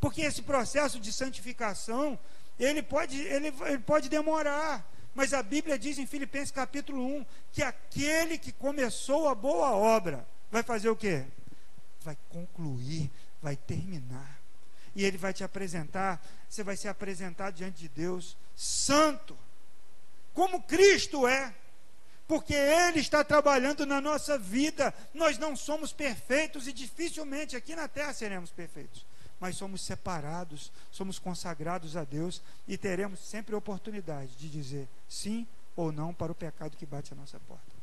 Porque esse processo de santificação, ele pode, ele, ele pode demorar. Mas a Bíblia diz em Filipenses capítulo 1 que aquele que começou a boa obra vai fazer o quê? Vai concluir, vai terminar. E ele vai te apresentar, você vai ser apresentado diante de Deus santo, como Cristo é porque Ele está trabalhando na nossa vida. Nós não somos perfeitos e dificilmente aqui na terra seremos perfeitos mas somos separados, somos consagrados a Deus e teremos sempre a oportunidade de dizer sim ou não para o pecado que bate a nossa porta.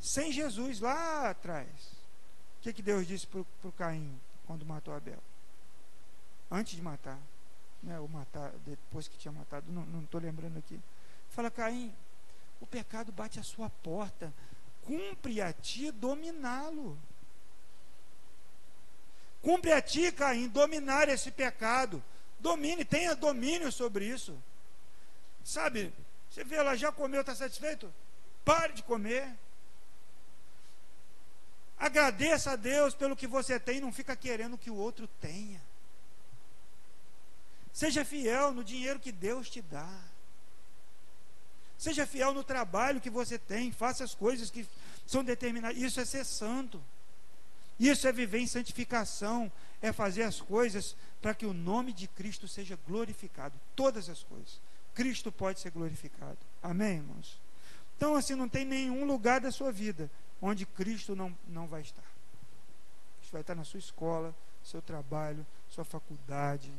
Sem Jesus lá atrás, o que, que Deus disse para o Caim quando matou Abel? Antes de matar, né, ou matar, depois que tinha matado, não estou lembrando aqui. Fala, Caim, o pecado bate a sua porta, cumpre a ti dominá-lo. Cumpre a ti, Caim, dominar esse pecado. Domine, tenha domínio sobre isso. Sabe, você vê, ela já comeu, está satisfeito? Pare de comer. Agradeça a Deus pelo que você tem, não fica querendo que o outro tenha. Seja fiel no dinheiro que Deus te dá. Seja fiel no trabalho que você tem, faça as coisas que são determinadas. Isso é ser santo. Isso é viver em santificação, é fazer as coisas para que o nome de Cristo seja glorificado. Todas as coisas. Cristo pode ser glorificado. Amém, irmãos? Então, assim, não tem nenhum lugar da sua vida onde Cristo não, não vai estar. Cristo vai estar na sua escola, seu trabalho, sua faculdade,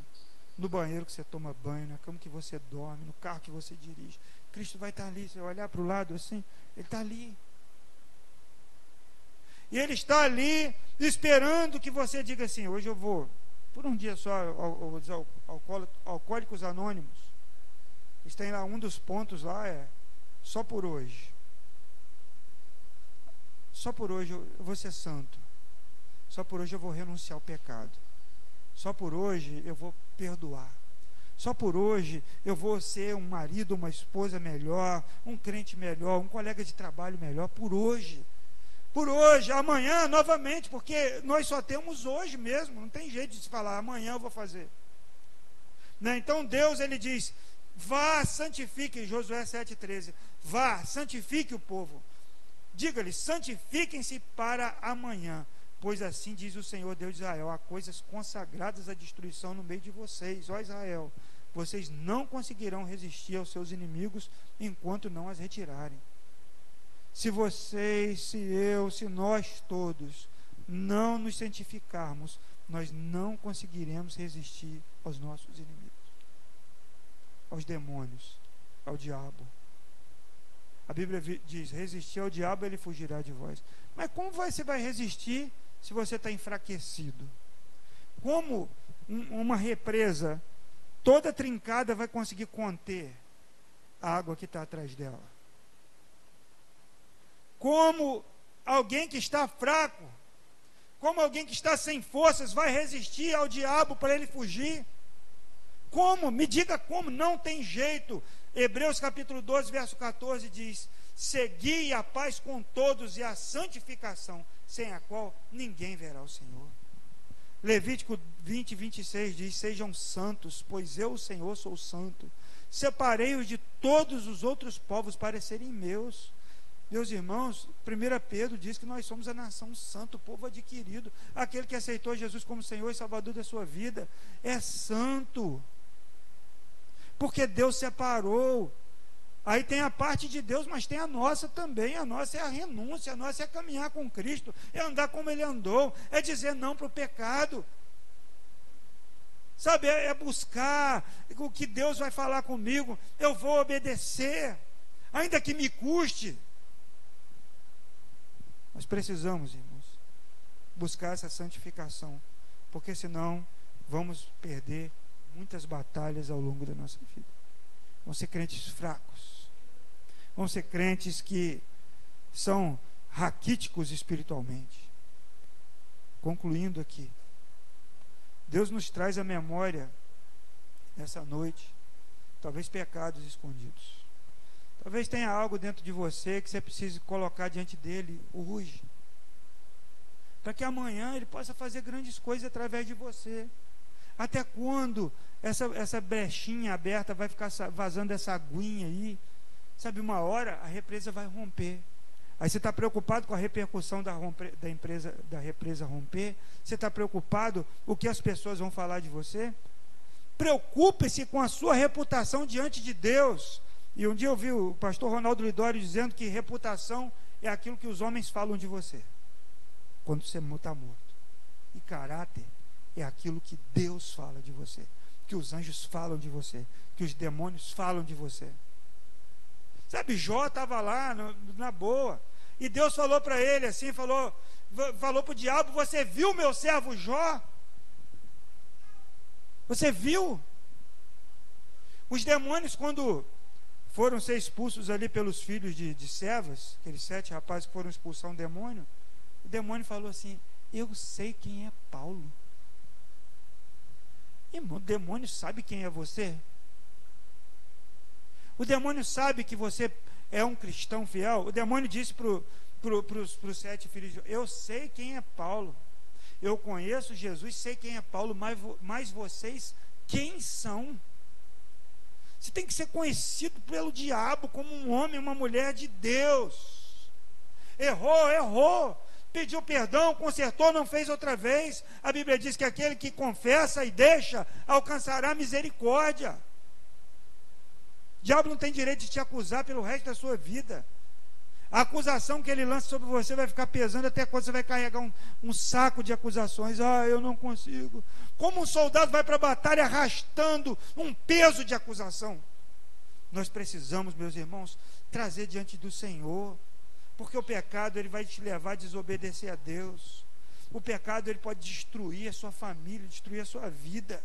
no banheiro que você toma banho, na cama que você dorme, no carro que você dirige. Cristo vai estar ali. Você olhar para o lado assim, Ele está ali. E Ele está ali esperando que você diga assim: hoje eu vou, por um dia só, aos Alcoólicos Anônimos. Eles têm lá um dos pontos lá, é só por hoje. Só por hoje eu vou ser santo. Só por hoje eu vou renunciar ao pecado. Só por hoje eu vou perdoar. Só por hoje eu vou ser um marido, uma esposa melhor, um crente melhor, um colega de trabalho melhor. Por hoje por hoje, amanhã novamente, porque nós só temos hoje mesmo, não tem jeito de se falar, amanhã eu vou fazer. Né? Então Deus ele diz: vá, santifique, Josué 7,13, vá, santifique o povo. Diga-lhe, santifiquem-se para amanhã, Pois assim diz o Senhor Deus de Israel: há coisas consagradas à destruição no meio de vocês, ó Israel. Vocês não conseguirão resistir aos seus inimigos enquanto não as retirarem. Se vocês, se eu, se nós todos não nos santificarmos, nós não conseguiremos resistir aos nossos inimigos, aos demônios, ao diabo. A Bíblia diz: resistir ao diabo, ele fugirá de vós. Mas como você vai resistir se você está enfraquecido? Como uma represa toda trincada vai conseguir conter a água que está atrás dela? Como alguém que está fraco, como alguém que está sem forças vai resistir ao diabo para ele fugir? Como? Me diga como, não tem jeito. Hebreus capítulo 12, verso 14 diz: Segui a paz com todos e a santificação, sem a qual ninguém verá o Senhor. Levítico 20, 26 diz: Sejam santos, pois eu, o Senhor, sou santo. Separei-os de todos os outros povos para serem meus. Meus irmãos, 1 Pedro diz que nós somos a nação santa, o povo adquirido. Aquele que aceitou Jesus como Senhor e Salvador da sua vida é santo. Porque Deus separou Aí tem a parte de Deus, mas tem a nossa também. A nossa é a renúncia, a nossa é caminhar com Cristo, é andar como Ele andou, é dizer não para o pecado. Sabe, é, é buscar o que Deus vai falar comigo, eu vou obedecer, ainda que me custe. Nós precisamos, irmãos, buscar essa santificação, porque senão vamos perder muitas batalhas ao longo da nossa vida. Vão ser crentes fracos. Vão ser crentes que são raquíticos espiritualmente. Concluindo aqui. Deus nos traz a memória nessa noite, talvez pecados escondidos. Talvez tenha algo dentro de você que você precise colocar diante dele hoje. Para que amanhã ele possa fazer grandes coisas através de você. Até quando essa, essa brechinha aberta vai ficar vazando essa aguinha aí? Sabe, uma hora a represa vai romper. Aí você está preocupado com a repercussão da, da, empresa, da represa romper? Você está preocupado o que as pessoas vão falar de você? Preocupe-se com a sua reputação diante de Deus. E um dia eu vi o pastor Ronaldo Lidório dizendo que reputação é aquilo que os homens falam de você quando você está morto. E caráter é aquilo que Deus fala de você, que os anjos falam de você, que os demônios falam de você. Sabe, Jó estava lá no, na boa, e Deus falou para ele assim, falou, falou para o diabo, você viu meu servo Jó? Você viu? Os demônios, quando foram ser expulsos ali pelos filhos de, de servas, aqueles sete rapazes que foram expulsar um demônio, o demônio falou assim: Eu sei quem é Paulo. Irmão, o demônio sabe quem é você. O demônio sabe que você é um cristão fiel. O demônio disse para pro, os sete filhos: Eu sei quem é Paulo. Eu conheço Jesus, sei quem é Paulo, mas, mas vocês quem são? Você tem que ser conhecido pelo diabo como um homem, uma mulher de Deus. Errou, errou pediu perdão, consertou, não fez outra vez. A Bíblia diz que aquele que confessa e deixa alcançará misericórdia. O diabo não tem direito de te acusar pelo resto da sua vida. A acusação que ele lança sobre você vai ficar pesando até quando você vai carregar um, um saco de acusações. Ah, eu não consigo. Como um soldado vai para a batalha arrastando um peso de acusação? Nós precisamos, meus irmãos, trazer diante do Senhor porque o pecado ele vai te levar a desobedecer a Deus. O pecado ele pode destruir a sua família, destruir a sua vida.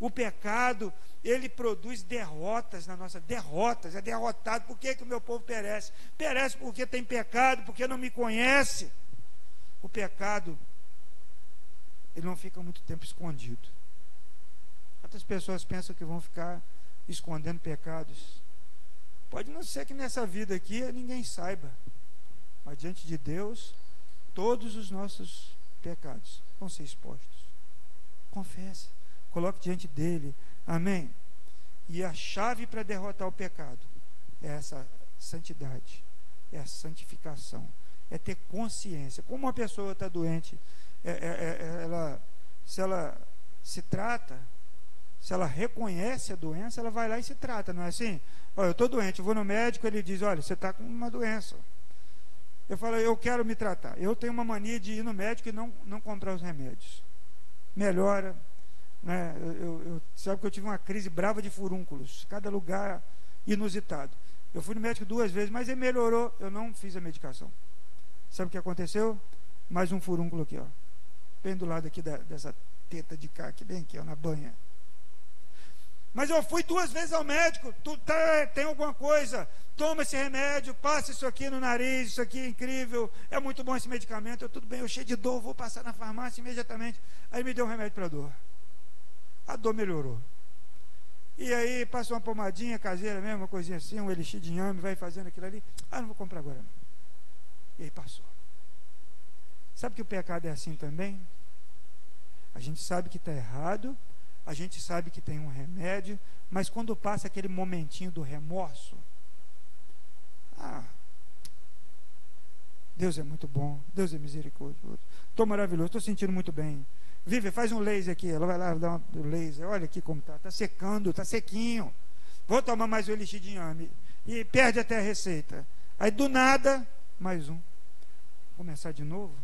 O pecado, ele produz derrotas na nossa derrotas, é derrotado. Por que, que o meu povo perece? Perece porque tem pecado, porque não me conhece. O pecado, ele não fica muito tempo escondido. Quantas pessoas pensam que vão ficar escondendo pecados? Pode não ser que nessa vida aqui ninguém saiba. Mas diante de Deus, todos os nossos pecados vão ser expostos. Confesse, coloque diante dele. Amém. E a chave para derrotar o pecado é essa santidade, é a santificação, é ter consciência. Como uma pessoa está doente é, é, é, ela, se ela se trata, se ela reconhece a doença, ela vai lá e se trata, não é assim? Olha, eu estou doente, eu vou no médico, ele diz, olha, você está com uma doença. Eu falo, eu quero me tratar. Eu tenho uma mania de ir no médico e não, não comprar os remédios. Melhora. Né? Eu, eu, eu, sabe que eu tive uma crise brava de furúnculos. Cada lugar inusitado. Eu fui no médico duas vezes, mas ele melhorou. Eu não fiz a medicação. Sabe o que aconteceu? Mais um furúnculo aqui, ó. Bem do lado aqui da, dessa teta de cá, aqui bem aqui, ó, na banha. Mas eu fui duas vezes ao médico. Tu tá, tem alguma coisa? Toma esse remédio, passa isso aqui no nariz, isso aqui é incrível, é muito bom esse medicamento. Eu, tudo bem, eu cheio de dor, vou passar na farmácia imediatamente. Aí me deu um remédio para dor. A dor melhorou. E aí passa uma pomadinha caseira mesmo, uma coisinha assim, um elixir de inhame, vai fazendo aquilo ali. Ah, não vou comprar agora não. E aí passou. Sabe que o pecado é assim também? A gente sabe que está errado, a gente sabe que tem um remédio, mas quando passa aquele momentinho do remorso, ah, Deus é muito bom, Deus é misericordioso, estou maravilhoso, estou sentindo muito bem. Vive, faz um laser aqui, ela vai lá dar um laser, olha aqui como está, está secando, está sequinho. Vou tomar mais um elixir de inhame. E perde até a receita. Aí do nada, mais um. Começar de novo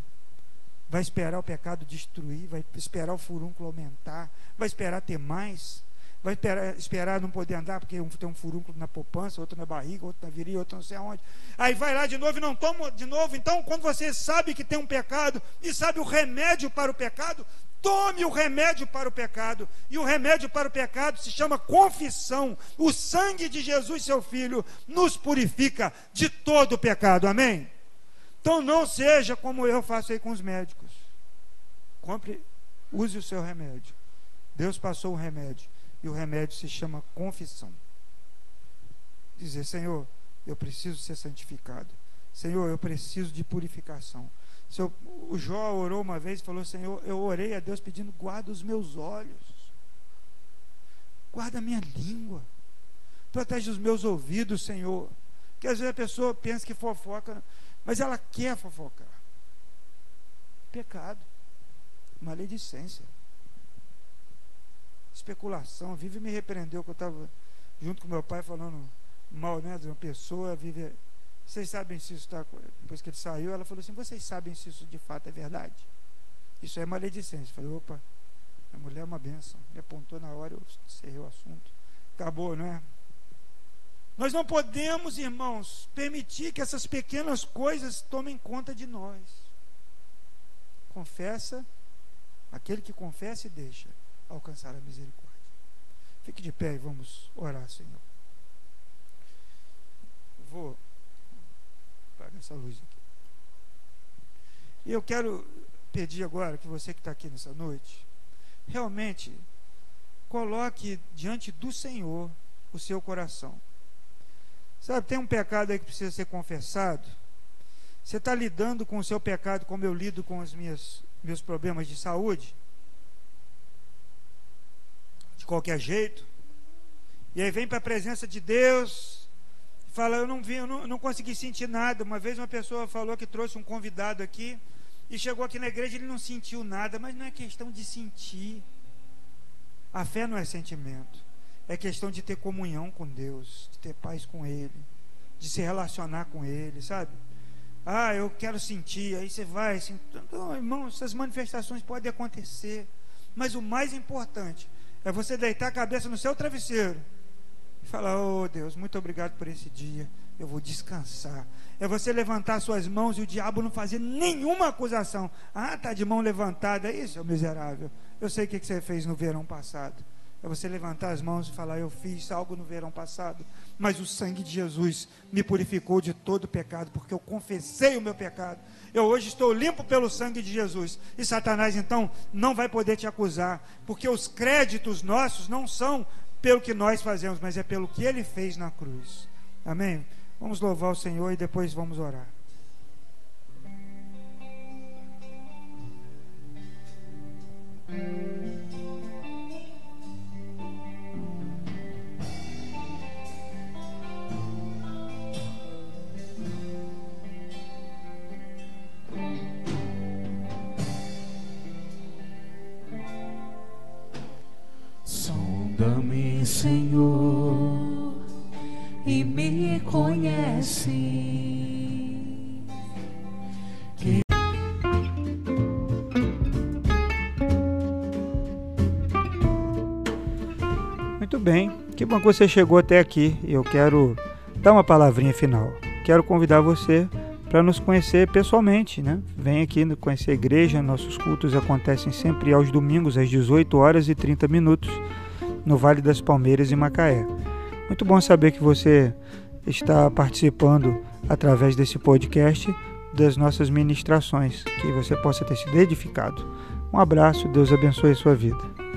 vai esperar o pecado destruir, vai esperar o furúnculo aumentar, vai esperar ter mais, vai esperar, esperar não poder andar porque tem um furúnculo na poupança, outro na barriga, outro na virilha, outro não sei aonde. Aí vai lá de novo e não toma de novo. Então, quando você sabe que tem um pecado e sabe o remédio para o pecado, Tome o remédio para o pecado. E o remédio para o pecado se chama confissão. O sangue de Jesus, seu Filho, nos purifica de todo o pecado. Amém? Então não seja como eu faço aí com os médicos. Compre, use o seu remédio. Deus passou o remédio. E o remédio se chama confissão. Dizer, Senhor, eu preciso ser santificado. Senhor, eu preciso de purificação. Seu, o Jó orou uma vez e falou: Senhor, eu orei a Deus pedindo, guarda os meus olhos, guarda a minha língua, protege os meus ouvidos, Senhor. Porque às vezes a pessoa pensa que fofoca. Mas ela quer fofocar. Pecado. Maledicência. Especulação. Vive me repreendeu que eu estava junto com meu pai falando mal né, de uma pessoa. Vive. Vocês sabem se isso está. Depois que ele saiu, ela falou assim: Vocês sabem se isso de fato é verdade? Isso é maledicência. Eu falei: opa, a mulher é uma benção. Me apontou na hora, eu encerrei o assunto. Acabou, não é? Nós não podemos, irmãos, permitir que essas pequenas coisas tomem conta de nós. Confessa, aquele que confessa e deixa alcançar a misericórdia. Fique de pé e vamos orar, Senhor. Vou apagar essa luz aqui. E eu quero pedir agora que você que está aqui nessa noite, realmente coloque diante do Senhor o seu coração. Sabe, tem um pecado aí que precisa ser confessado. Você está lidando com o seu pecado como eu lido com os meus, meus problemas de saúde? De qualquer jeito. E aí vem para a presença de Deus fala: Eu não vi, eu não, não consegui sentir nada. Uma vez uma pessoa falou que trouxe um convidado aqui e chegou aqui na igreja e ele não sentiu nada, mas não é questão de sentir. A fé não é sentimento. É questão de ter comunhão com Deus, de ter paz com Ele, de se relacionar com Ele, sabe? Ah, eu quero sentir, aí você vai. Assim, então, irmão, essas manifestações podem acontecer, mas o mais importante é você deitar a cabeça no seu travesseiro e falar: Oh Deus, muito obrigado por esse dia, eu vou descansar. É você levantar suas mãos e o diabo não fazer nenhuma acusação. Ah, está de mão levantada, é isso, miserável. Eu sei o que você fez no verão passado. É você levantar as mãos e falar: Eu fiz algo no verão passado, mas o sangue de Jesus me purificou de todo pecado, porque eu confessei o meu pecado. Eu hoje estou limpo pelo sangue de Jesus. E Satanás então não vai poder te acusar, porque os créditos nossos não são pelo que nós fazemos, mas é pelo que ele fez na cruz. Amém? Vamos louvar o Senhor e depois vamos orar. Sonda-me, Senhor, e me conhece. Muito bem, que bom que você chegou até aqui. Eu quero dar uma palavrinha final. Quero convidar você para nos conhecer pessoalmente, né? Vem aqui conhecer a igreja. Nossos cultos acontecem sempre aos domingos às 18 horas e 30 minutos no Vale das Palmeiras em Macaé. Muito bom saber que você está participando através desse podcast das nossas ministrações, que você possa ter sido edificado. Um abraço, Deus abençoe a sua vida.